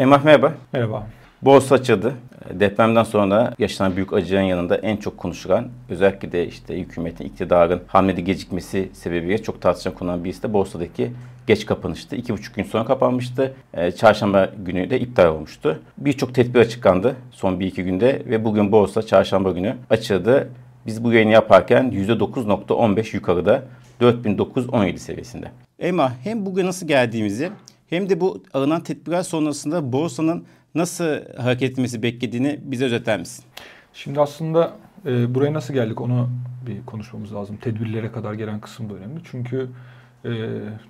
Emrah merhaba. Merhaba. Borsa açıldı. Depremden sonra yaşanan büyük acıların yanında en çok konuşulan özellikle de işte hükümetin, iktidarın hamlede gecikmesi sebebiyle çok tartışılan konulan birisi de borsadaki geç kapanıştı. İki buçuk gün sonra kapanmıştı. Ee, çarşamba günü de iptal olmuştu. Birçok tedbir açıklandı son bir iki günde ve bugün borsa çarşamba günü açıldı. Biz bu yayını yaparken %9.15 yukarıda 4917 seviyesinde. Emma hem bugün nasıl geldiğimizi hem de bu alınan tedbirler sonrasında borsanın nasıl hareket etmesi beklediğini bize özetler misin? Şimdi aslında e, buraya nasıl geldik onu bir konuşmamız lazım. Tedbirlere kadar gelen kısım da önemli. Çünkü e,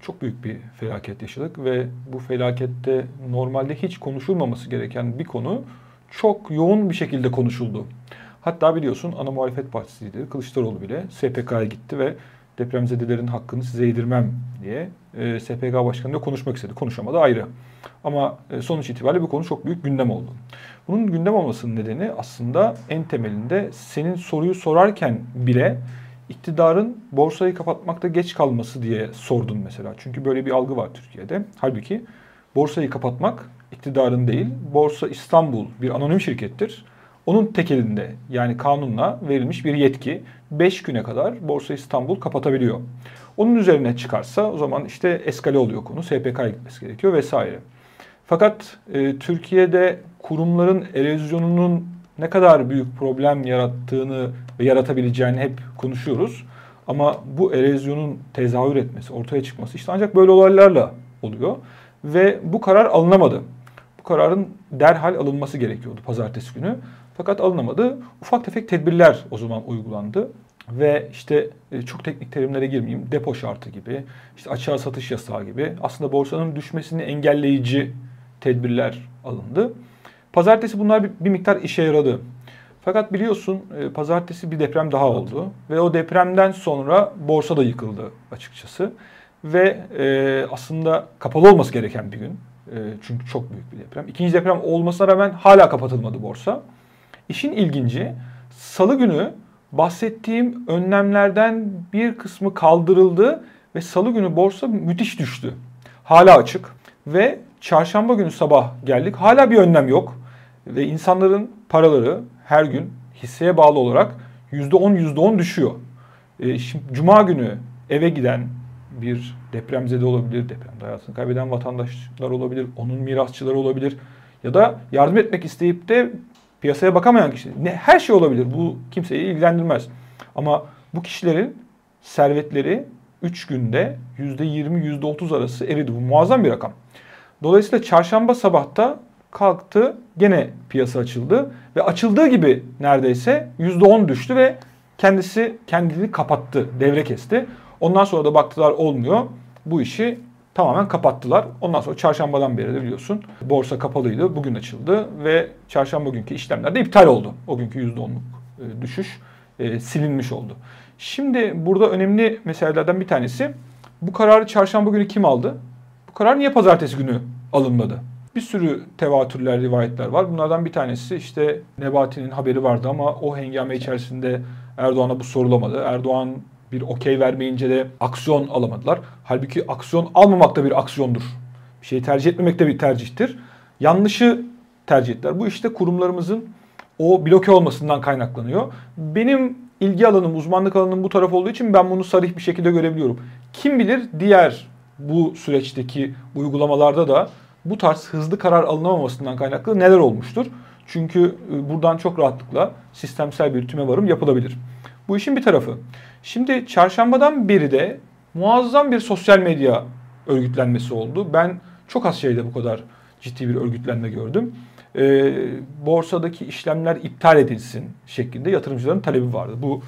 çok büyük bir felaket yaşadık ve bu felakette normalde hiç konuşulmaması gereken bir konu çok yoğun bir şekilde konuşuldu. Hatta biliyorsun ana muhalefet partisi lideri Kılıçdaroğlu bile SPK'ya gitti ve depremzedelerin hakkını size yedirmem diye e, SPK Başkanı'yla konuşmak istedi. Konuşamadı ayrı. Ama e, sonuç itibariyle bu konu çok büyük gündem oldu. Bunun gündem olmasının nedeni aslında en temelinde senin soruyu sorarken bile iktidarın borsayı kapatmakta geç kalması diye sordun mesela. Çünkü böyle bir algı var Türkiye'de. Halbuki borsayı kapatmak iktidarın değil, Borsa İstanbul bir anonim şirkettir. Onun tek elinde yani kanunla verilmiş bir yetki 5 güne kadar Borsa İstanbul kapatabiliyor. Onun üzerine çıkarsa o zaman işte eskale oluyor konu. SPK'ya gitmesi gerekiyor vesaire. Fakat e, Türkiye'de kurumların erozyonunun ne kadar büyük problem yarattığını ve yaratabileceğini hep konuşuyoruz. Ama bu erozyonun tezahür etmesi, ortaya çıkması işte ancak böyle olaylarla oluyor. Ve bu karar alınamadı. Bu kararın derhal alınması gerekiyordu pazartesi günü. Fakat alınamadı. Ufak tefek tedbirler o zaman uygulandı. Ve işte e, çok teknik terimlere girmeyeyim. Depo şartı gibi, işte açığa satış yasağı gibi aslında borsanın düşmesini engelleyici tedbirler alındı. Pazartesi bunlar bir, bir miktar işe yaradı. Fakat biliyorsun e, pazartesi bir deprem daha oldu. Ve o depremden sonra borsa da yıkıldı açıkçası. Ve e, aslında kapalı olması gereken bir gün. E, çünkü çok büyük bir deprem. İkinci deprem olmasına rağmen hala kapatılmadı borsa. İşin ilginci salı günü bahsettiğim önlemlerden bir kısmı kaldırıldı ve salı günü borsa müthiş düştü. Hala açık ve çarşamba günü sabah geldik. Hala bir önlem yok ve insanların paraları her gün hisseye bağlı olarak %10 %10 düşüyor. E, şimdi Cuma günü eve giden bir depremzede olabilir, depremde hayatını kaybeden vatandaşlar olabilir, onun mirasçıları olabilir ya da yardım etmek isteyip de piyasaya bakamayan kişi. Ne, her şey olabilir. Bu kimseyi ilgilendirmez. Ama bu kişilerin servetleri 3 günde %20 %30 arası eridi. Bu muazzam bir rakam. Dolayısıyla çarşamba sabahta kalktı gene piyasa açıldı ve açıldığı gibi neredeyse %10 düştü ve kendisi kendini kapattı, devre kesti. Ondan sonra da baktılar olmuyor. Bu işi tamamen kapattılar. Ondan sonra çarşambadan beri de biliyorsun borsa kapalıydı. Bugün açıldı ve çarşamba günkü işlemler de iptal oldu. O günkü %10'luk e, düşüş e, silinmiş oldu. Şimdi burada önemli meselelerden bir tanesi bu kararı çarşamba günü kim aldı? Bu karar niye pazartesi günü alınmadı? Bir sürü tevatürler, rivayetler var. Bunlardan bir tanesi işte Nebati'nin haberi vardı ama o hengame içerisinde Erdoğan'a bu sorulamadı. Erdoğan bir okey vermeyince de aksiyon alamadılar. Halbuki aksiyon almamak da bir aksiyondur. Bir şeyi tercih etmemek de bir tercihtir. Yanlışı tercih ettiler. Bu işte kurumlarımızın o bloke olmasından kaynaklanıyor. Benim ilgi alanım, uzmanlık alanım bu taraf olduğu için ben bunu sarih bir şekilde görebiliyorum. Kim bilir diğer bu süreçteki uygulamalarda da bu tarz hızlı karar alınamamasından kaynaklı neler olmuştur? Çünkü e, buradan çok rahatlıkla sistemsel bir tüme varım yapılabilir. Bu işin bir tarafı. Şimdi çarşambadan beri de muazzam bir sosyal medya örgütlenmesi oldu. Ben çok az şeyde bu kadar ciddi bir örgütlenme gördüm. E, borsadaki işlemler iptal edilsin şeklinde yatırımcıların talebi vardı. Bu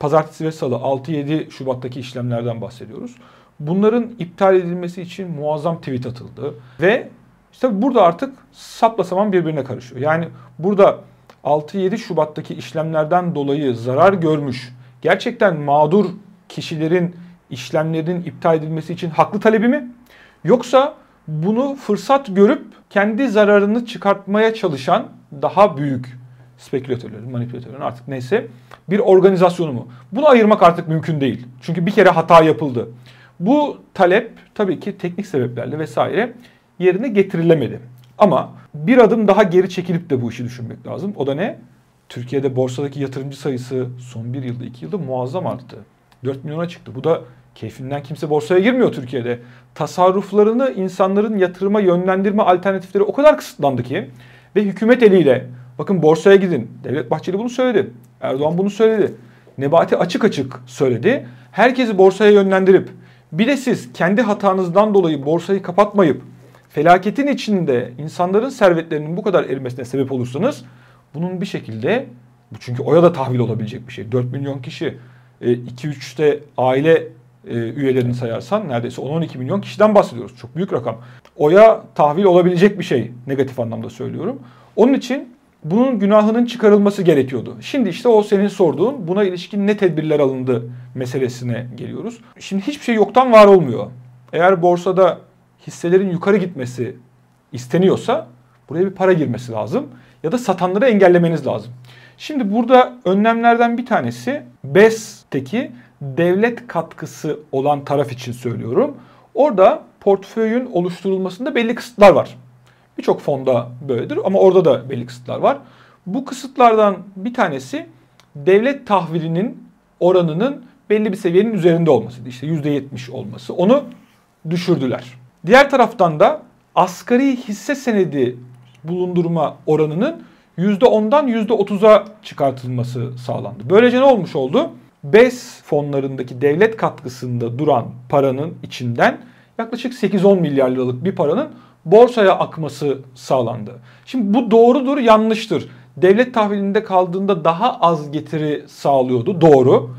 pazartesi ve salı 6-7 Şubat'taki işlemlerden bahsediyoruz. Bunların iptal edilmesi için muazzam tweet atıldı. Ve işte burada artık sapla saman birbirine karışıyor. Yani burada 6-7 Şubat'taki işlemlerden dolayı zarar görmüş gerçekten mağdur kişilerin işlemlerinin iptal edilmesi için haklı talebi mi? Yoksa bunu fırsat görüp kendi zararını çıkartmaya çalışan daha büyük spekülatörlerin, manipülatörlerin artık neyse bir organizasyonu mu? Bunu ayırmak artık mümkün değil. Çünkü bir kere hata yapıldı. Bu talep tabii ki teknik sebeplerle vesaire yerine getirilemedi. Ama bir adım daha geri çekilip de bu işi düşünmek lazım. O da ne? Türkiye'de borsadaki yatırımcı sayısı son bir yılda, iki yılda muazzam arttı. 4 milyona çıktı. Bu da keyfinden kimse borsaya girmiyor Türkiye'de. Tasarruflarını insanların yatırıma yönlendirme alternatifleri o kadar kısıtlandı ki ve hükümet eliyle bakın borsaya gidin. Devlet Bahçeli bunu söyledi. Erdoğan bunu söyledi. Nebati açık açık söyledi. Herkesi borsaya yönlendirip bir de siz kendi hatanızdan dolayı borsayı kapatmayıp felaketin içinde insanların servetlerinin bu kadar erimesine sebep olursanız bunun bir şekilde çünkü oya da tahvil olabilecek bir şey. 4 milyon kişi 2-3'te e, aile e, üyelerini sayarsan neredeyse 10-12 milyon kişiden bahsediyoruz. Çok büyük rakam. Oya tahvil olabilecek bir şey negatif anlamda söylüyorum. Onun için bunun günahının çıkarılması gerekiyordu. Şimdi işte o senin sorduğun buna ilişkin ne tedbirler alındı meselesine geliyoruz. Şimdi hiçbir şey yoktan var olmuyor. Eğer borsada hisselerin yukarı gitmesi isteniyorsa buraya bir para girmesi lazım ya da satanları engellemeniz lazım. Şimdi burada önlemlerden bir tanesi BES'teki devlet katkısı olan taraf için söylüyorum. Orada portföyün oluşturulmasında belli kısıtlar var. Birçok fonda böyledir ama orada da belli kısıtlar var. Bu kısıtlardan bir tanesi devlet tahvilinin oranının belli bir seviyenin üzerinde olmasıydı. İşte %70 olması. Onu düşürdüler. Diğer taraftan da asgari hisse senedi bulundurma oranının %10'dan %30'a çıkartılması sağlandı. Böylece ne olmuş oldu? BES fonlarındaki devlet katkısında duran paranın içinden yaklaşık 8-10 milyar liralık bir paranın borsaya akması sağlandı. Şimdi bu doğrudur, yanlıştır. Devlet tahvilinde kaldığında daha az getiri sağlıyordu. Doğru.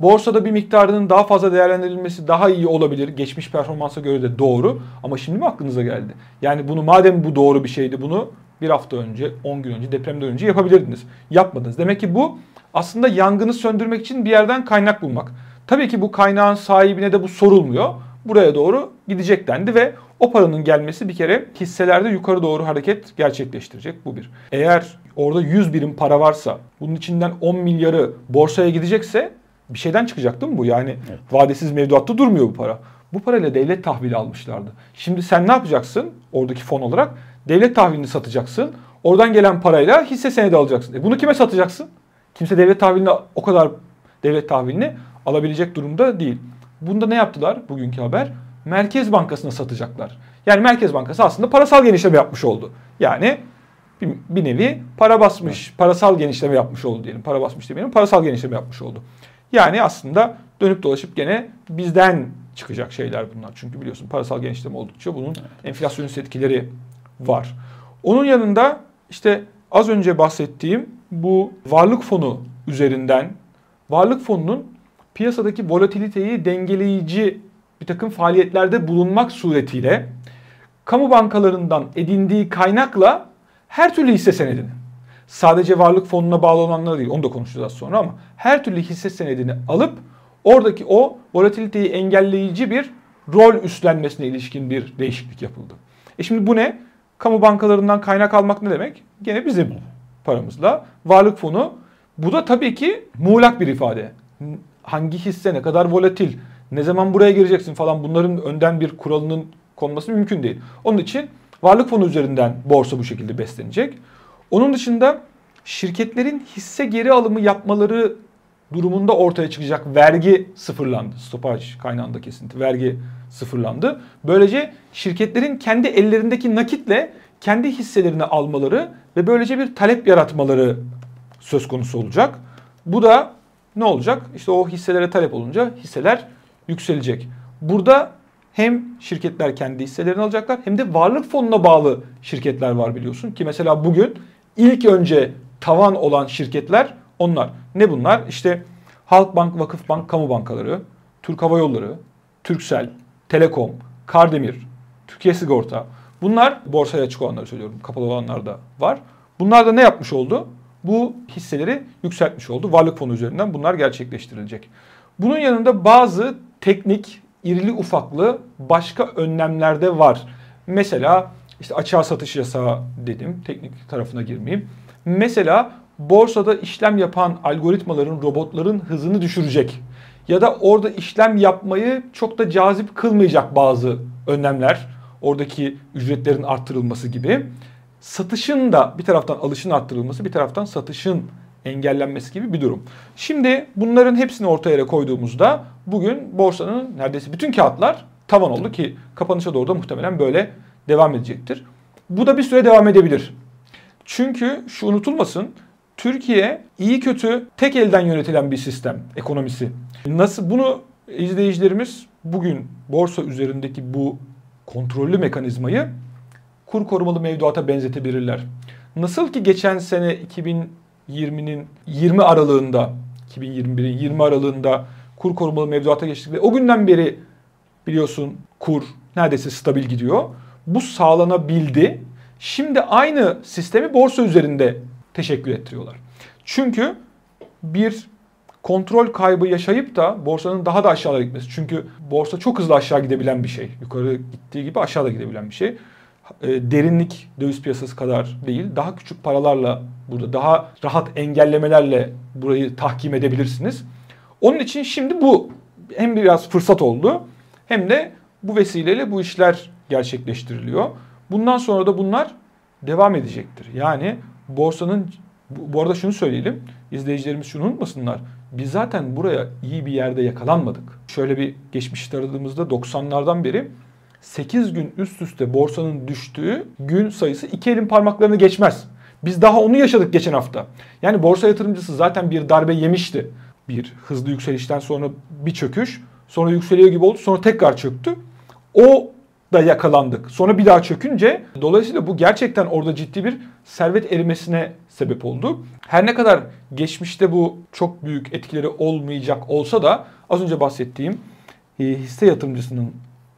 Borsada bir miktarının daha fazla değerlendirilmesi daha iyi olabilir. Geçmiş performansa göre de doğru. Ama şimdi mi aklınıza geldi? Yani bunu madem bu doğru bir şeydi bunu bir hafta önce, 10 gün önce, depremden önce yapabilirdiniz. Yapmadınız. Demek ki bu aslında yangını söndürmek için bir yerden kaynak bulmak. Tabii ki bu kaynağın sahibine de bu sorulmuyor. Buraya doğru gidecek dendi ve o paranın gelmesi bir kere hisselerde yukarı doğru hareket gerçekleştirecek. Bu bir. Eğer orada 100 birim para varsa bunun içinden 10 milyarı borsaya gidecekse bir şeyden çıkacak değil mi bu? Yani evet. vadesiz mevduatta durmuyor bu para. Bu parayla devlet tahvili almışlardı. Şimdi sen ne yapacaksın oradaki fon olarak? Devlet tahvilini satacaksın. Oradan gelen parayla hisse senedi alacaksın. E bunu kime satacaksın? Kimse devlet tahvilini o kadar devlet tahvilini alabilecek durumda değil. Bunda ne yaptılar bugünkü haber? Merkez Bankası'na satacaklar. Yani Merkez Bankası aslında parasal genişleme yapmış oldu. Yani bir, bir nevi para basmış, parasal genişleme yapmış oldu diyelim. Para basmış demeyelim, parasal genişleme yapmış oldu. Yani aslında dönüp dolaşıp gene bizden çıkacak şeyler bunlar. Çünkü biliyorsun parasal genişleme oldukça bunun enflasyonist etkileri var. Onun yanında işte az önce bahsettiğim bu varlık fonu üzerinden varlık fonunun piyasadaki volatiliteyi dengeleyici bir takım faaliyetlerde bulunmak suretiyle kamu bankalarından edindiği kaynakla her türlü hisse senedini sadece varlık fonuna bağlı olanları değil onu da konuşacağız sonra ama her türlü hisse senedini alıp oradaki o volatiliteyi engelleyici bir rol üstlenmesine ilişkin bir değişiklik yapıldı. E şimdi bu ne? Kamu bankalarından kaynak almak ne demek? Gene bizim paramızla. Varlık fonu bu da tabii ki muğlak bir ifade. Hangi hisse ne kadar volatil, ne zaman buraya gireceksin falan bunların önden bir kuralının konması mümkün değil. Onun için varlık fonu üzerinden borsa bu şekilde beslenecek. Onun dışında şirketlerin hisse geri alımı yapmaları durumunda ortaya çıkacak vergi sıfırlandı. Stopaj kaynağında kesinti vergi sıfırlandı. Böylece şirketlerin kendi ellerindeki nakitle kendi hisselerini almaları ve böylece bir talep yaratmaları söz konusu olacak. Bu da ne olacak? İşte o hisselere talep olunca hisseler yükselecek. Burada hem şirketler kendi hisselerini alacaklar hem de varlık fonuna bağlı şirketler var biliyorsun ki mesela bugün ilk önce tavan olan şirketler onlar. Ne bunlar? İşte Halkbank, Vakıfbank, kamu bankaları, Türk Hava Yolları, Türksel, Telekom, Kardemir, Türkiye Sigorta. Bunlar borsaya açık olanları söylüyorum. Kapalı olanlar da var. Bunlar da ne yapmış oldu? Bu hisseleri yükseltmiş oldu. Varlık fonu üzerinden bunlar gerçekleştirilecek. Bunun yanında bazı teknik, irili ufaklı başka önlemlerde var. Mesela işte açığa satış yasağı dedim. Teknik tarafına girmeyeyim. Mesela borsada işlem yapan algoritmaların, robotların hızını düşürecek. Ya da orada işlem yapmayı çok da cazip kılmayacak bazı önlemler oradaki ücretlerin arttırılması gibi satışın da bir taraftan alışın arttırılması bir taraftan satışın engellenmesi gibi bir durum. Şimdi bunların hepsini ortaya koyduğumuzda bugün borsanın neredeyse bütün kağıtlar tavan oldu ki kapanışa doğru da muhtemelen böyle devam edecektir. Bu da bir süre devam edebilir. Çünkü şu unutulmasın Türkiye iyi kötü tek elden yönetilen bir sistem ekonomisi. Nasıl bunu izleyicilerimiz bugün borsa üzerindeki bu kontrollü mekanizmayı kur korumalı mevduata benzetebilirler. Nasıl ki geçen sene 2020'nin 20 aralığında 2021'in 20 aralığında kur korumalı mevduata geçtik ve o günden beri biliyorsun kur neredeyse stabil gidiyor. Bu sağlanabildi. Şimdi aynı sistemi borsa üzerinde teşekkür ettiriyorlar. Çünkü bir kontrol kaybı yaşayıp da borsanın daha da aşağıya gitmesi. Çünkü borsa çok hızlı aşağı gidebilen bir şey. Yukarı gittiği gibi aşağıda gidebilen bir şey. E, derinlik döviz piyasası kadar değil. Daha küçük paralarla burada daha rahat engellemelerle burayı tahkim edebilirsiniz. Onun için şimdi bu hem biraz fırsat oldu hem de bu vesileyle bu işler gerçekleştiriliyor. Bundan sonra da bunlar devam edecektir. Yani borsanın bu arada şunu söyleyelim. İzleyicilerimiz şunu unutmasınlar. Biz zaten buraya iyi bir yerde yakalanmadık. Şöyle bir geçmiş taradığımızda 90'lardan beri 8 gün üst üste borsanın düştüğü gün sayısı iki elin parmaklarını geçmez. Biz daha onu yaşadık geçen hafta. Yani borsa yatırımcısı zaten bir darbe yemişti. Bir hızlı yükselişten sonra bir çöküş. Sonra yükseliyor gibi oldu. Sonra tekrar çöktü. O da yakalandık. Sonra bir daha çökünce dolayısıyla bu gerçekten orada ciddi bir servet erimesine sebep oldu. Her ne kadar geçmişte bu çok büyük etkileri olmayacak olsa da az önce bahsettiğim e, hisse yatırımcısının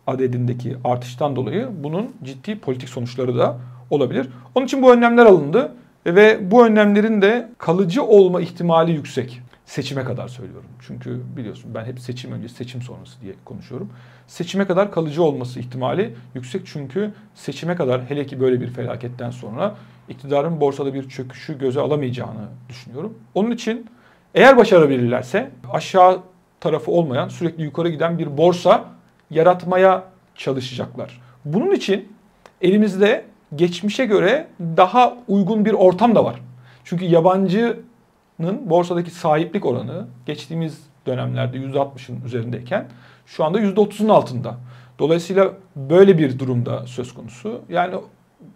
adedindeki artıştan dolayı bunun ciddi politik sonuçları da olabilir. Onun için bu önlemler alındı ve bu önlemlerin de kalıcı olma ihtimali yüksek. Seçime kadar söylüyorum. Çünkü biliyorsun ben hep seçim öncesi, seçim sonrası diye konuşuyorum. Seçime kadar kalıcı olması ihtimali yüksek çünkü seçime kadar hele ki böyle bir felaketten sonra iktidarın borsada bir çöküşü göze alamayacağını düşünüyorum. Onun için eğer başarabilirlerse aşağı tarafı olmayan sürekli yukarı giden bir borsa yaratmaya çalışacaklar. Bunun için elimizde geçmişe göre daha uygun bir ortam da var. Çünkü yabancının borsadaki sahiplik oranı geçtiğimiz dönemlerde %60'ın üzerindeyken şu anda %30'un altında. Dolayısıyla böyle bir durumda söz konusu. Yani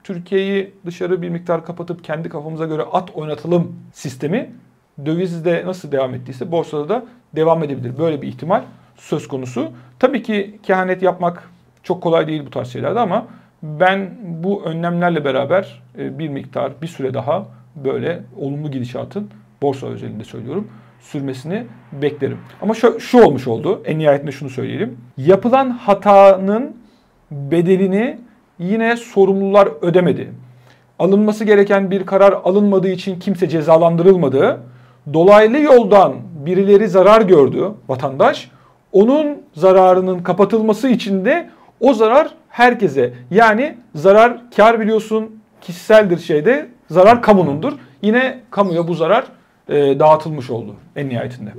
Türkiye'yi dışarı bir miktar kapatıp kendi kafamıza göre at oynatalım sistemi dövizde nasıl devam ettiyse borsada da devam edebilir. Böyle bir ihtimal söz konusu. Tabii ki kehanet yapmak çok kolay değil bu tarz şeylerde ama ben bu önlemlerle beraber e, bir miktar bir süre daha böyle olumlu gidişatın borsa özelinde söylüyorum sürmesini beklerim. Ama şu, şu olmuş oldu. En nihayetinde şunu söyleyelim. Yapılan hatanın bedelini yine sorumlular ödemedi. Alınması gereken bir karar alınmadığı için kimse cezalandırılmadı. Dolaylı yoldan birileri zarar gördü vatandaş. Onun zararının kapatılması için de o zarar herkese. Yani zarar kar biliyorsun kişiseldir şeyde zarar kamunundur. Yine kamuya bu zarar e, dağıtılmış oldu en nihayetinde.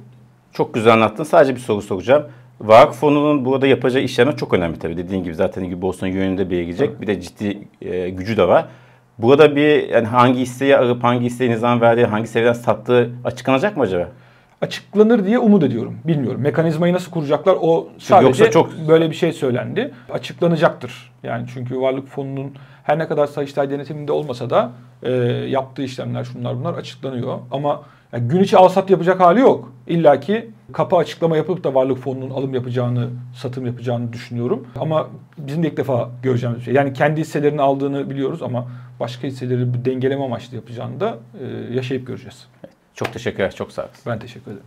Çok güzel anlattın. Sadece bir soru soracağım. Vakıf fonunun burada yapacağı işleme çok önemli tabii. Dediğin gibi zaten gibi olsun yönünde bir gidecek. Evet. Bir de ciddi e, gücü de var. Burada bir yani hangi hisseyi alıp hangi hisseye nizam verdiği, hangi seviyeden sattığı açıklanacak mı acaba? Açıklanır diye umut ediyorum. Bilmiyorum. Mekanizmayı nasıl kuracaklar o sadece Yoksa çok... böyle bir şey söylendi. Açıklanacaktır. Yani çünkü varlık fonunun her ne kadar Sayıştay denetiminde olmasa da e, yaptığı işlemler şunlar bunlar açıklanıyor. Ama yani gün içi al sat yapacak hali yok. İlla ki kapı açıklama yapıp da varlık fonunun alım yapacağını, satım yapacağını düşünüyorum. Ama bizim de ilk defa göreceğimiz bir şey. Yani kendi hisselerini aldığını biliyoruz ama başka hisseleri bir dengeleme amaçlı yapacağını da e, yaşayıp göreceğiz. Çok teşekkürler, çok sağ olun. Ben teşekkür ederim.